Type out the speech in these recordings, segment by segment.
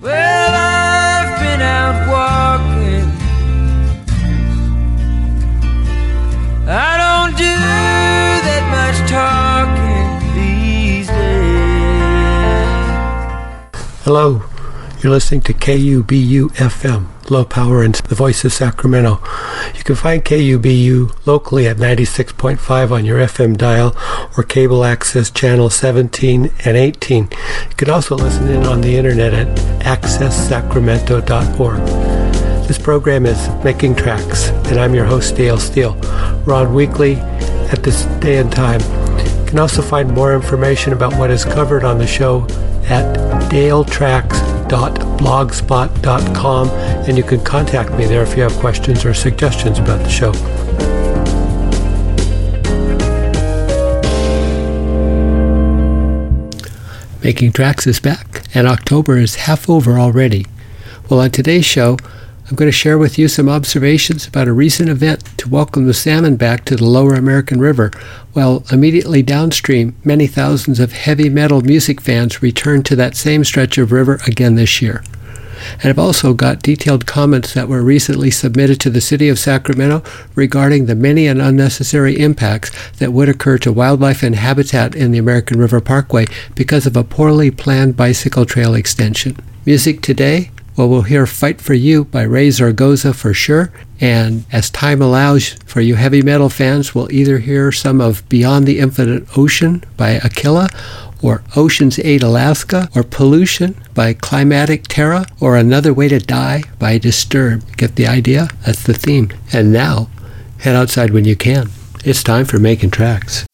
Well, I've been out walking. I don't do that much talking these days. Hello, you're listening to KUBU FM, low power and the voice of Sacramento. You can find KUBU locally at 96.5 on your FM dial or cable access channel 17 and 18. You can also listen in on the internet at accesssacramento.org. This program is Making Tracks, and I'm your host, Dale Steele. We're on weekly at this day and time. You can also find more information about what is covered on the show at daletracks.blogspot.com, and you can contact me there if you have questions or suggestions about the show. Making Tracks is back, and October is half over already. Well, on today's show, I'm going to share with you some observations about a recent event to welcome the salmon back to the lower American River, while immediately downstream, many thousands of heavy metal music fans return to that same stretch of river again this year. And I've also got detailed comments that were recently submitted to the City of Sacramento regarding the many and unnecessary impacts that would occur to wildlife and habitat in the American River Parkway because of a poorly planned bicycle trail extension. Music today well, we'll hear Fight for You by Ray Zaragoza for sure. And as time allows for you heavy metal fans, we'll either hear some of Beyond the Infinite Ocean by Aquila, or Oceans Ate Alaska, or Pollution by Climatic Terror, or Another Way to Die by Disturb. Get the idea? That's the theme. And now, head outside when you can. It's time for making tracks.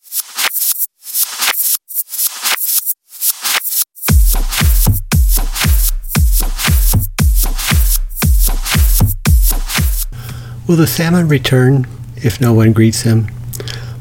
Will the salmon return if no one greets them?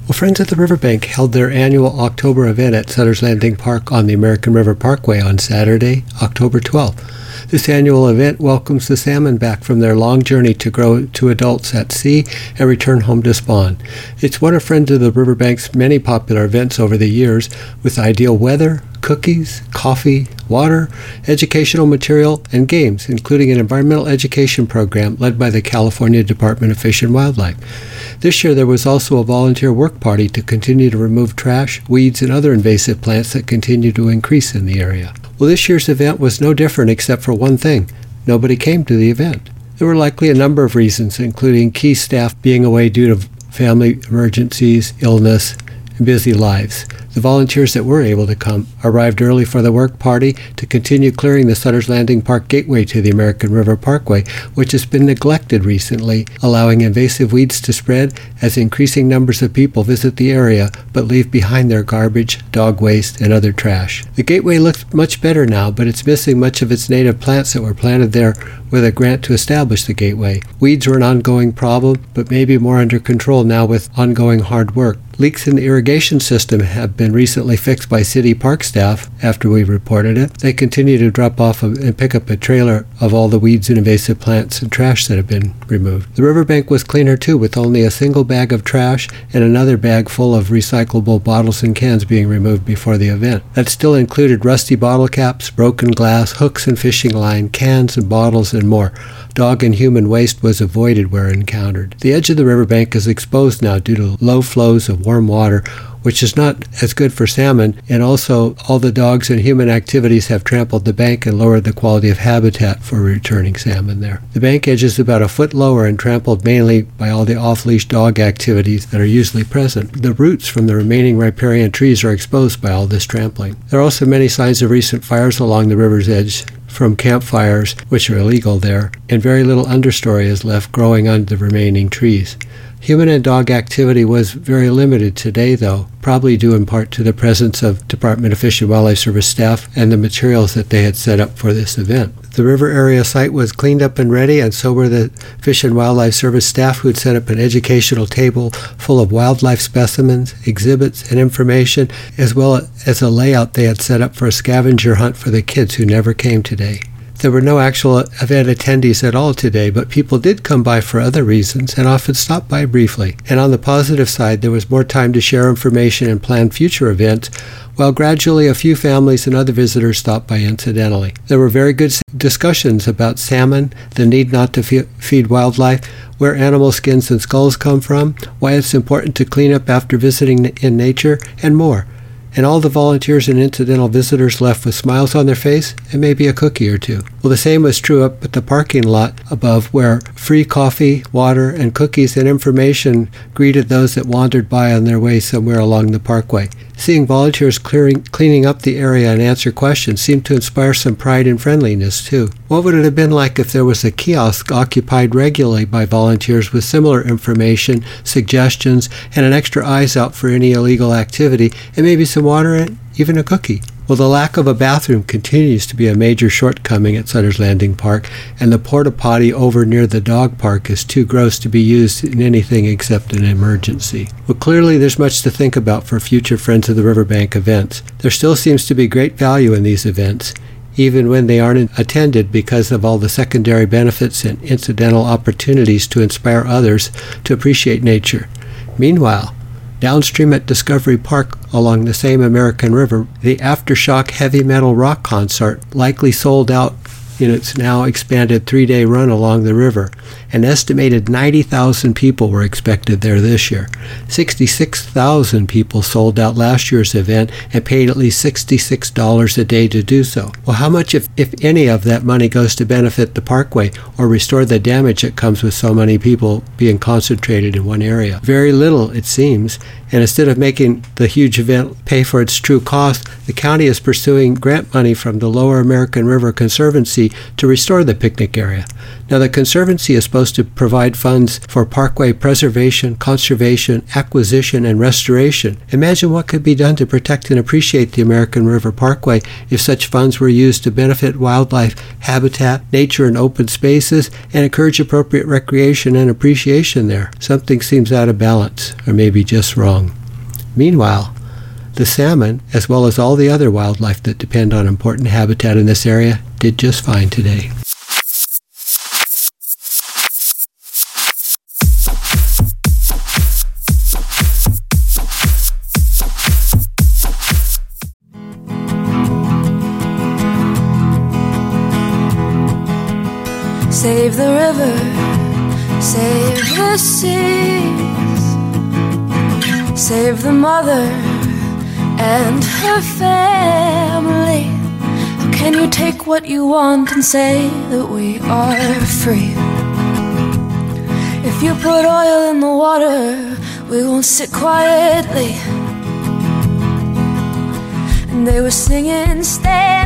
Well, Friends at the Riverbank held their annual October event at Sutter's Landing Park on the American River Parkway on Saturday, October 12th. This annual event welcomes the salmon back from their long journey to grow to adults at sea and return home to spawn. It's one of Friends of the Riverbank's many popular events over the years, with ideal weather, cookies, coffee, water, educational material, and games, including an environmental education program led by the California Department of Fish and Wildlife. This year there was also a volunteer work party to continue to remove trash, weeds, and other invasive plants that continue to increase in the area. Well, this year's event was no different except for one thing nobody came to the event. There were likely a number of reasons, including key staff being away due to family emergencies, illness, and busy lives. The volunteers that were able to come arrived early for the work party to continue clearing the Sutter's Landing Park gateway to the American River Parkway, which has been neglected recently, allowing invasive weeds to spread as increasing numbers of people visit the area but leave behind their garbage, dog waste, and other trash. The gateway looks much better now, but it's missing much of its native plants that were planted there with a grant to establish the gateway. Weeds were an ongoing problem, but may be more under control now with ongoing hard work. Leaks in the irrigation system have been recently fixed by city park staff after we reported it. They continue to drop off and pick up a trailer of all the weeds and invasive plants and trash that have been removed. The riverbank was cleaner too, with only a single bag of trash and another bag full of recyclable bottles and cans being removed before the event. That still included rusty bottle caps, broken glass, hooks and fishing line, cans and bottles, and more. Dog and human waste was avoided where encountered. The edge of the riverbank is exposed now due to low flows of warm water, which is not as good for salmon, and also all the dogs and human activities have trampled the bank and lowered the quality of habitat for returning salmon there. The bank edge is about a foot lower and trampled mainly by all the off-leash dog activities that are usually present. The roots from the remaining riparian trees are exposed by all this trampling. There are also many signs of recent fires along the river's edge, from campfires, which are illegal there, and very little understory is left growing on the remaining trees. Human and dog activity was very limited today, though, probably due in part to the presence of Department of Fish and Wildlife Service staff and the materials that they had set up for this event. The river area site was cleaned up and ready, and so were the Fish and Wildlife Service staff who had set up an educational table full of wildlife specimens, exhibits, and information, as well as a layout they had set up for a scavenger hunt for the kids who never came today. There were no actual event attendees at all today, but people did come by for other reasons and often stopped by briefly. And on the positive side, there was more time to share information and plan future events, while gradually a few families and other visitors stopped by incidentally. There were very good discussions about salmon, the need not to feed wildlife, where animal skins and skulls come from, why it's important to clean up after visiting in nature, and more and all the volunteers and incidental visitors left with smiles on their face and maybe a cookie or two. Well, the same was true up at the parking lot above, where free coffee, water, and cookies and information greeted those that wandered by on their way somewhere along the parkway. Seeing volunteers clearing, cleaning up the area and answer questions seemed to inspire some pride and friendliness, too. What would it have been like if there was a kiosk occupied regularly by volunteers with similar information, suggestions, and an extra eyes out for any illegal activity, and maybe some water and even a cookie? Well, the lack of a bathroom continues to be a major shortcoming at Sutter's Landing Park, and the porta potty over near the dog park is too gross to be used in anything except an emergency. Well, clearly there's much to think about for future Friends of the Riverbank events. There still seems to be great value in these events, even when they aren't attended because of all the secondary benefits and incidental opportunities to inspire others to appreciate nature. Meanwhile, Downstream at Discovery Park along the same American River, the Aftershock Heavy Metal Rock Concert likely sold out in its now expanded three day run along the river. An estimated 90,000 people were expected there this year. 66,000 people sold out last year's event and paid at least $66 a day to do so. Well, how much, if, if any, of that money goes to benefit the parkway or restore the damage that comes with so many people being concentrated in one area? Very little, it seems. And instead of making the huge event pay for its true cost, the county is pursuing grant money from the Lower American River Conservancy to restore the picnic area. Now, the Conservancy is supposed to provide funds for parkway preservation, conservation, acquisition, and restoration. Imagine what could be done to protect and appreciate the American River Parkway if such funds were used to benefit wildlife, habitat, nature, and open spaces, and encourage appropriate recreation and appreciation there. Something seems out of balance, or maybe just wrong. Meanwhile, the salmon, as well as all the other wildlife that depend on important habitat in this area, did just fine today. Save the river, save the seas, save the mother and her family. How Can you take what you want and say that we are free? If you put oil in the water, we won't sit quietly. And they were singing, Stand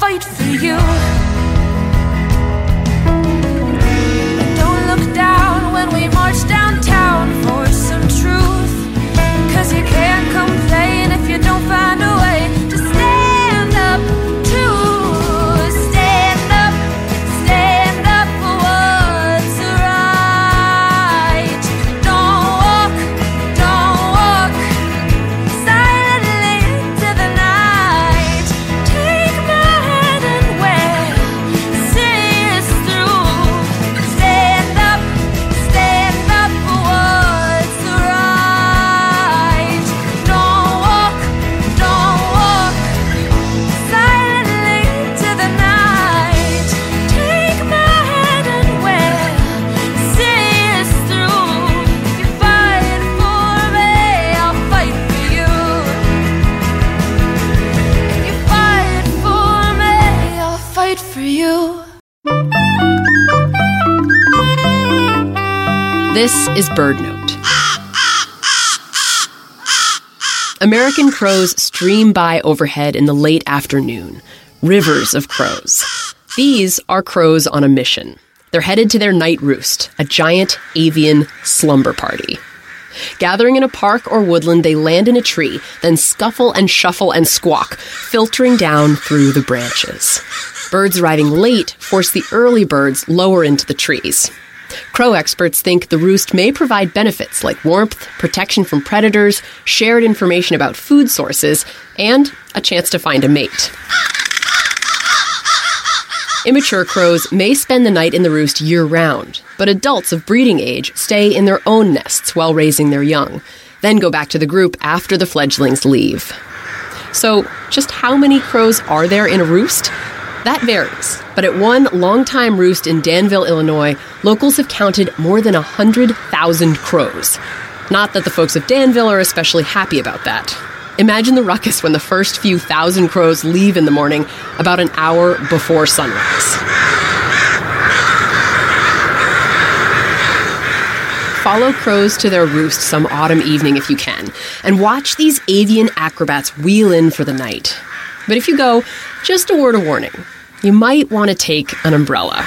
fight for you. Don't look down when we march down. This is Bird Note. American crows stream by overhead in the late afternoon. Rivers of crows. These are crows on a mission. They're headed to their night roost, a giant avian slumber party. Gathering in a park or woodland, they land in a tree, then scuffle and shuffle and squawk, filtering down through the branches. Birds arriving late force the early birds lower into the trees. Crow experts think the roost may provide benefits like warmth, protection from predators, shared information about food sources, and a chance to find a mate. Immature crows may spend the night in the roost year round, but adults of breeding age stay in their own nests while raising their young, then go back to the group after the fledglings leave. So, just how many crows are there in a roost? That varies, but at one longtime roost in Danville, Illinois, locals have counted more than 100,000 crows. Not that the folks of Danville are especially happy about that. Imagine the ruckus when the first few thousand crows leave in the morning about an hour before sunrise. Follow crows to their roost some autumn evening if you can, and watch these avian acrobats wheel in for the night. But if you go, just a word of warning you might want to take an umbrella.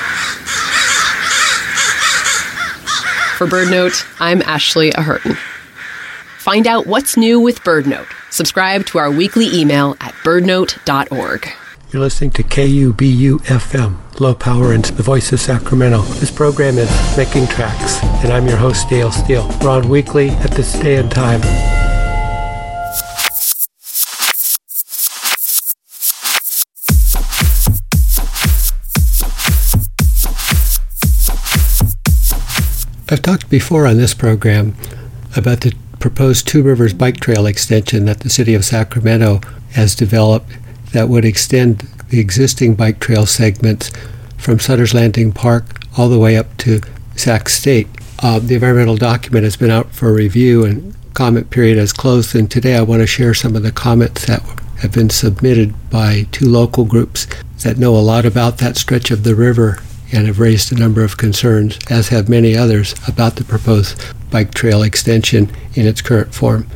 For Bird Note, I'm Ashley Ahearn. Find out what's new with Bird Note. Subscribe to our weekly email at birdnote.org. You're listening to KUBU FM, low power and the voice of Sacramento. This program is Making Tracks, and I'm your host, Dale Steele. We're on weekly at this day and time. I've talked before on this program about the proposed Two Rivers Bike Trail extension that the City of Sacramento has developed that would extend the existing bike trail segments from Sutter's Landing Park all the way up to Sac State. Uh, the environmental document has been out for review and comment period has closed, and today I want to share some of the comments that have been submitted by two local groups that know a lot about that stretch of the river and have raised a number of concerns, as have many others, about the proposed bike trail extension in its current form.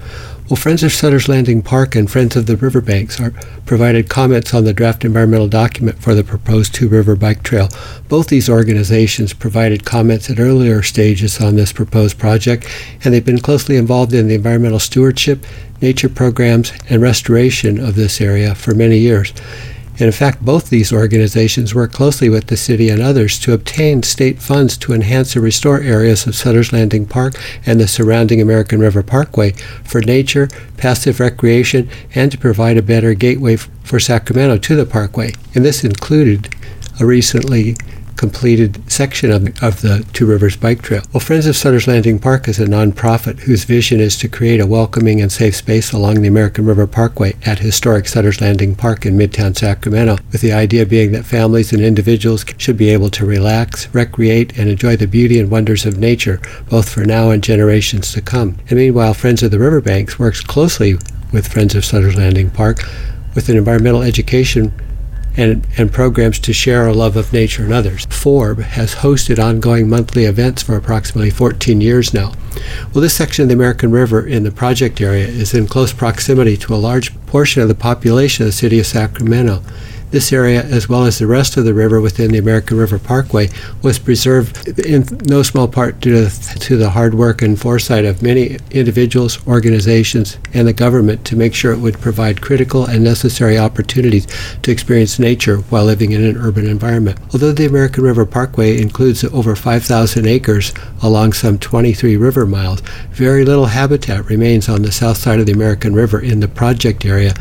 Well, Friends of Sutter's Landing Park and Friends of the Riverbanks are provided comments on the draft environmental document for the proposed Two River Bike Trail. Both these organizations provided comments at earlier stages on this proposed project, and they've been closely involved in the environmental stewardship, nature programs, and restoration of this area for many years. And in fact, both these organizations work closely with the city and others to obtain state funds to enhance and restore areas of Sutter's Landing Park and the surrounding American River Parkway for nature, passive recreation, and to provide a better gateway for Sacramento to the parkway. And this included a recently completed section of, of the Two Rivers Bike Trail. Well, Friends of Sutter's Landing Park is a nonprofit whose vision is to create a welcoming and safe space along the American River Parkway at historic Sutter's Landing Park in Midtown Sacramento, with the idea being that families and individuals should be able to relax, recreate, and enjoy the beauty and wonders of nature, both for now and generations to come. And meanwhile, Friends of the Riverbanks works closely with Friends of Sutter's Landing Park with an environmental education and, and programs to share our love of nature and others. FORB has hosted ongoing monthly events for approximately 14 years now. Well, this section of the American River in the project area is in close proximity to a large portion of the population of the city of Sacramento. This area, as well as the rest of the river within the American River Parkway, was preserved in no small part due to the hard work and foresight of many individuals, organizations, and the government to make sure it would provide critical and necessary opportunities to experience nature while living in an urban environment. Although the American River Parkway includes over 5,000 acres along some 23 river miles, very little habitat remains on the south side of the American River in the project area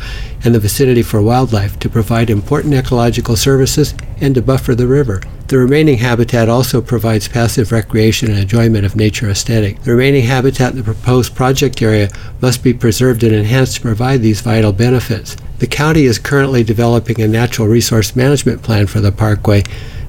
and the vicinity for wildlife to provide important ecological services and to buffer the river. The remaining habitat also provides passive recreation and enjoyment of nature aesthetic. The remaining habitat in the proposed project area must be preserved and enhanced to provide these vital benefits. The county is currently developing a natural resource management plan for the parkway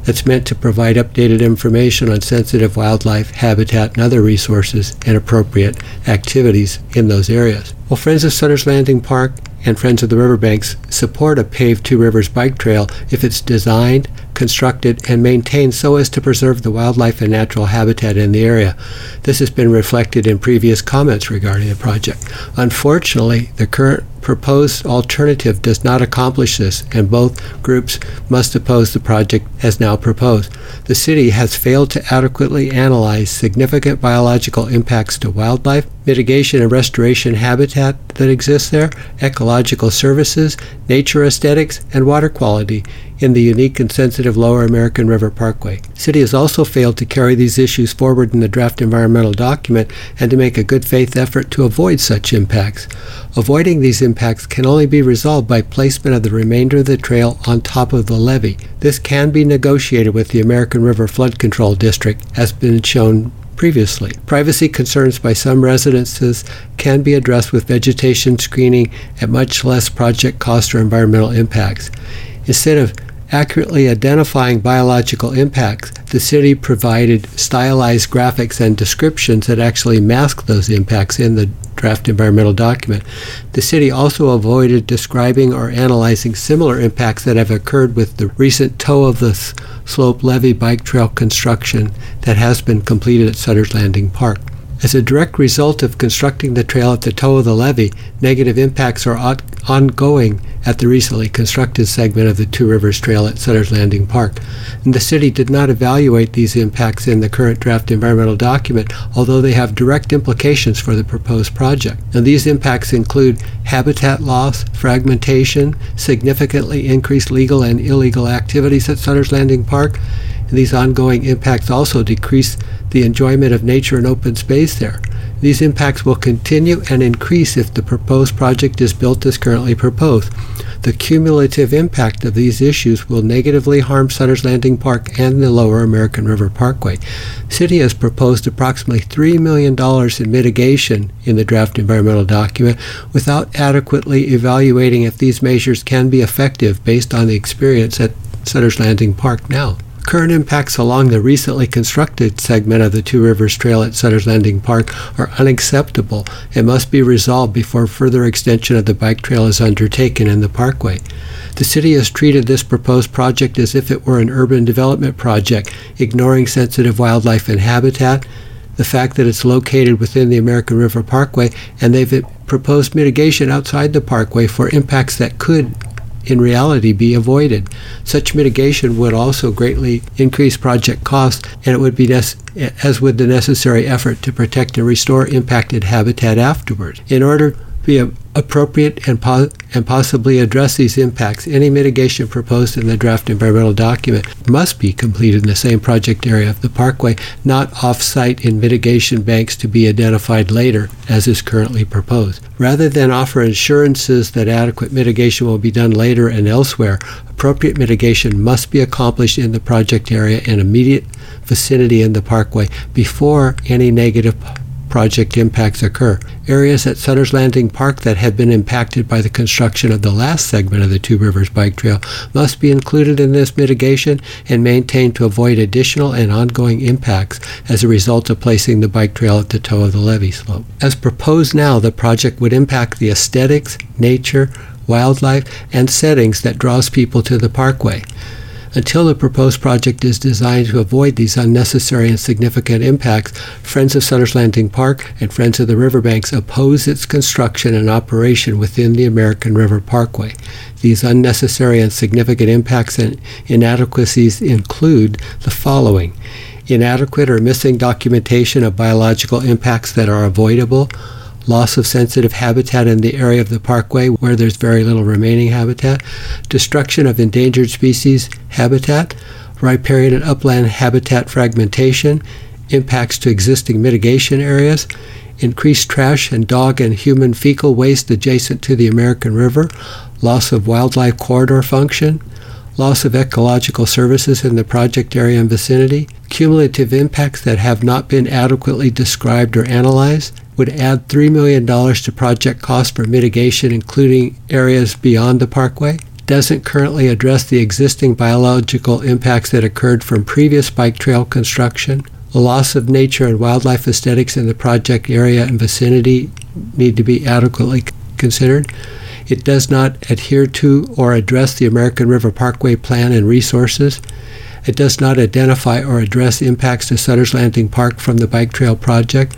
that's meant to provide updated information on sensitive wildlife, habitat, and other resources and appropriate activities in those areas. Well, Friends of Sutter's Landing Park and Friends of the Riverbanks support a paved Two Rivers bike trail if it's designed, constructed and maintained so as to preserve the wildlife and natural habitat in the area. This has been reflected in previous comments regarding the project. Unfortunately, the current proposed alternative does not accomplish this, and both groups must oppose the project as now proposed. The city has failed to adequately analyze significant biological impacts to wildlife, mitigation and restoration habitat that exists there, ecological services, nature aesthetics, and water quality in the unique and sensitive Lower American River Parkway. City has also failed to carry these issues forward in the draft environmental document and to make a good faith effort to avoid such impacts. Avoiding these impacts can only be resolved by placement of the remainder of the trail on top of the levee. This can be negotiated with the American River Flood Control District, as been shown previously. Privacy concerns by some residences can be addressed with vegetation screening at much less project cost or environmental impacts. Instead of accurately identifying biological impacts, the city provided stylized graphics and descriptions that actually mask those impacts in the draft environmental document. The city also avoided describing or analyzing similar impacts that have occurred with the recent toe of the slope levee bike trail construction that has been completed at Sutter's Landing Park. As a direct result of constructing the trail at the toe of the levee, negative impacts are ongoing at the recently constructed segment of the Two Rivers Trail at Sutter's Landing Park. And the city did not evaluate these impacts in the current draft environmental document, although they have direct implications for the proposed project. And these impacts include habitat loss, fragmentation, significantly increased legal and illegal activities at Sutter's Landing Park, and these ongoing impacts also decrease the enjoyment of nature and open space there. These impacts will continue and increase if the proposed project is built as currently proposed. The cumulative impact of these issues will negatively harm Sutter's Landing Park and the Lower American River Parkway. City has proposed approximately $3 million in mitigation in the draft environmental document without adequately evaluating if these measures can be effective based on the experience at Sutter's Landing Park now. Current impacts along the recently constructed segment of the Two Rivers Trail at Sutter's Landing Park are unacceptable and must be resolved before further extension of the bike trail is undertaken in the parkway. The city has treated this proposed project as if it were an urban development project, ignoring sensitive wildlife and habitat, the fact that it's located within the American River Parkway, and they've proposed mitigation outside the parkway for impacts that could in reality be avoided. Such mitigation would also greatly increase project costs and it would be as would the necessary effort to protect and restore impacted habitat afterward. In order be appropriate and, po- and possibly address these impacts, any mitigation proposed in the draft environmental document must be completed in the same project area of the parkway, not off-site in mitigation banks to be identified later, as is currently proposed. Rather than offer assurances that adequate mitigation will be done later and elsewhere, appropriate mitigation must be accomplished in the project area and immediate vicinity in the parkway before any negative project impacts occur. Areas at Sutter's Landing Park that have been impacted by the construction of the last segment of the Two Rivers Bike Trail must be included in this mitigation and maintained to avoid additional and ongoing impacts as a result of placing the bike trail at the toe of the levee slope. As proposed now, the project would impact the aesthetics, nature, wildlife, and settings that draws people to the parkway. Until the proposed project is designed to avoid these unnecessary and significant impacts, Friends of Sutter's Landing Park and Friends of the Riverbanks oppose its construction and operation within the American River Parkway. These unnecessary and significant impacts and inadequacies include the following inadequate or missing documentation of biological impacts that are avoidable, loss of sensitive habitat in the area of the parkway where there's very little remaining habitat, destruction of endangered species habitat, riparian and upland habitat fragmentation, impacts to existing mitigation areas, increased trash and dog and human fecal waste adjacent to the American River, loss of wildlife corridor function, loss of ecological services in the project area and vicinity, cumulative impacts that have not been adequately described or analyzed, would add $3 million to project costs for mitigation, including areas beyond the parkway, doesn't currently address the existing biological impacts that occurred from previous bike trail construction. The loss of nature and wildlife aesthetics in the project area and vicinity need to be adequately considered. It does not adhere to or address the American River Parkway plan and resources. It does not identify or address impacts to Sutter's Landing Park from the bike trail project.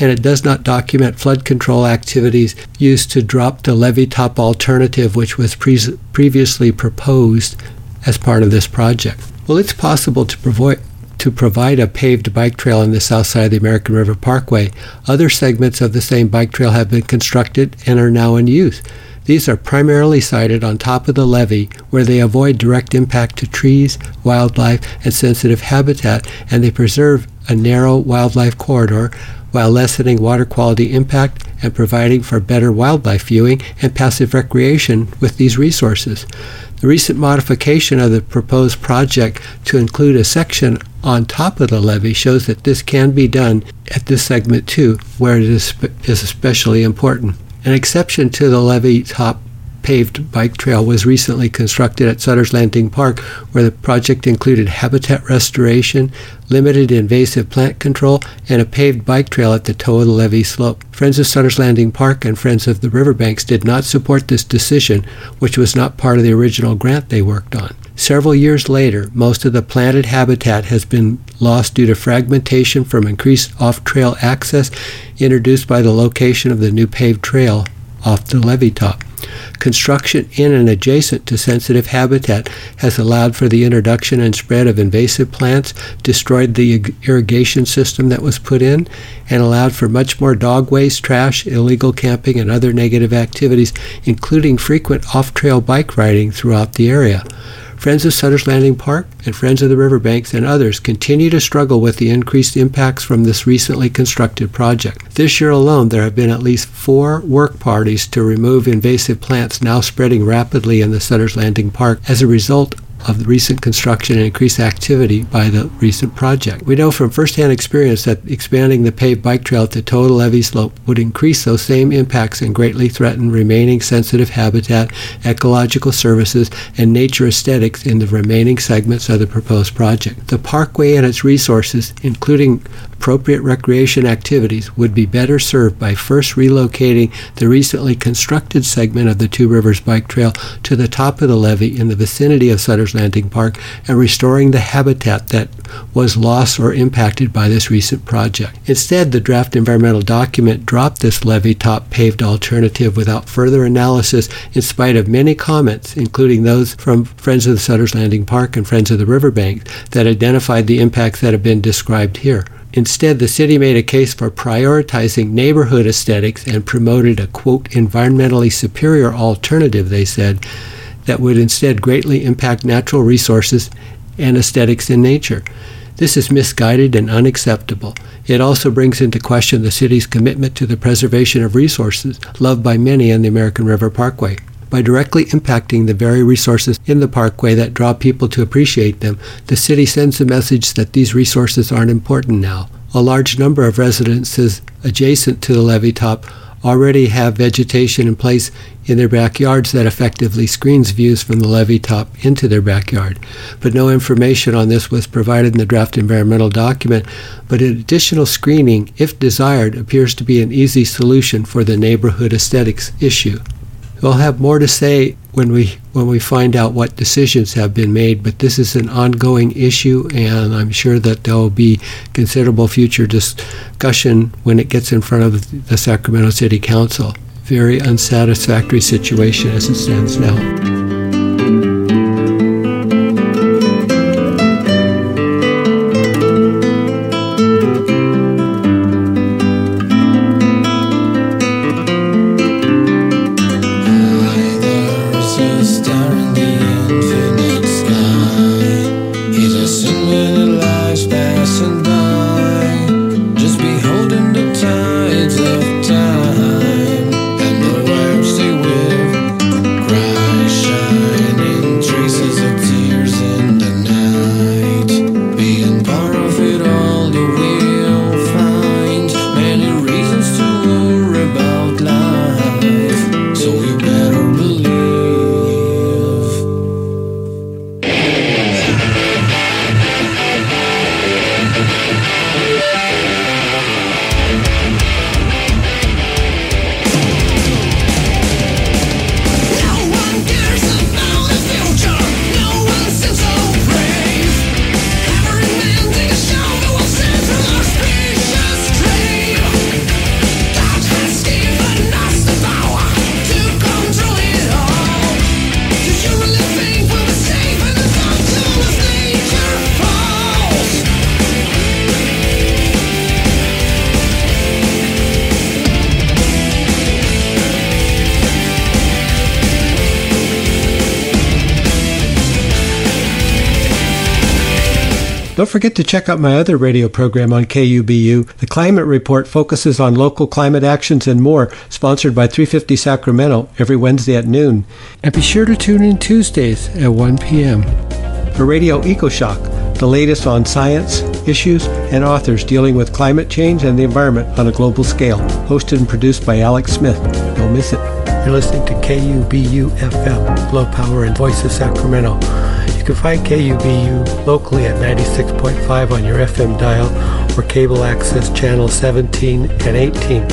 And it does not document flood control activities used to drop the levee top alternative, which was pre- previously proposed as part of this project. Well, it's possible to provide to provide a paved bike trail on the south side of the American River Parkway. Other segments of the same bike trail have been constructed and are now in use. These are primarily sited on top of the levee where they avoid direct impact to trees, wildlife, and sensitive habitat, and they preserve a narrow wildlife corridor while lessening water quality impact and providing for better wildlife viewing and passive recreation with these resources. The recent modification of the proposed project to include a section on top of the levee shows that this can be done at this segment too, where it is, especially important. An exception to the levee top paved bike trail was recently constructed at Sutter's Landing Park, where the project included habitat restoration, limited invasive plant control, and a paved bike trail at the toe of the levee slope. Friends of Sutter's Landing Park and Friends of the Riverbanks did not support this decision, which was not part of the original grant they worked on. Several years later, most of the planted habitat has been lost due to fragmentation from increased off trail access introduced by the location of the new paved trail off the levee top. Construction in and adjacent to sensitive habitat has allowed for the introduction and spread of invasive plants, destroyed the irrigation system that was put in, and allowed for much more dog waste, trash, illegal camping, and other negative activities, including frequent off trail bike riding throughout the area. Friends of Sutter's Landing Park and Friends of the Riverbanks and others continue to struggle with the increased impacts from this recently constructed project. This year alone, there have been at least four work parties to remove invasive plants now spreading rapidly in the Sutter's Landing Park as a result of the recent construction and increased activity by the recent project. We know from firsthand experience that expanding the paved bike trail to total levee slope would increase those same impacts and greatly threaten remaining sensitive habitat, ecological services, and nature aesthetics in the remaining segments of the proposed project. The parkway and its resources, including appropriate recreation activities, would be better served by first relocating the recently constructed segment of the Two Rivers Bike Trail to the top of the levee in the vicinity of Sutter's Landing Park and restoring the habitat that was lost or impacted by this recent project. Instead, the draft environmental document dropped this levee top paved alternative without further analysis in spite of many comments, including those from Friends of the Sutter's Landing Park and Friends of the Riverbank, that identified the impacts that have been described here. Instead, the city made a case for prioritizing neighborhood aesthetics and promoted a quote environmentally superior alternative, they said, that would instead greatly impact natural resources and aesthetics in nature. This is misguided and unacceptable. It also brings into question the city's commitment to the preservation of resources loved by many on the American River Parkway. By directly impacting the very resources in the parkway that draw people to appreciate them, the city sends a message that these resources aren't important now. A large number of residences adjacent to the levee top already have vegetation in place in their backyards that effectively screens views from the levee top into their backyard. But no information on this was provided in the draft environmental document, but additional screening, if desired, appears to be an easy solution for the neighborhood aesthetics issue. We'll have more to say when we when we find out what decisions have been made, but this is an ongoing issue, and I'm sure that there will be considerable future discussion when it gets in front of the Sacramento City Council. Very unsatisfactory situation as it stands now. Forget to check out my other radio program on KUBU. The Climate Report focuses on local climate actions and more, sponsored by 350 Sacramento every Wednesday at noon. And be sure to tune in Tuesdays at 1 p.m. For Radio EcoShock, the latest on science, issues, and authors dealing with climate change and the environment on a global scale. Hosted and produced by Alex Smith. Don't miss it. You're listening to KUBU FM, Low Power and Voice of Sacramento. You can find KUBU locally at 96.5 on your FM dial or cable access channel 17 and 18. You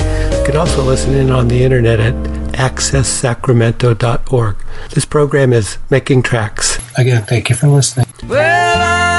can also listen in on the internet at accesssacramento.org. This program is Making Tracks. Again, thank you for listening. Well, I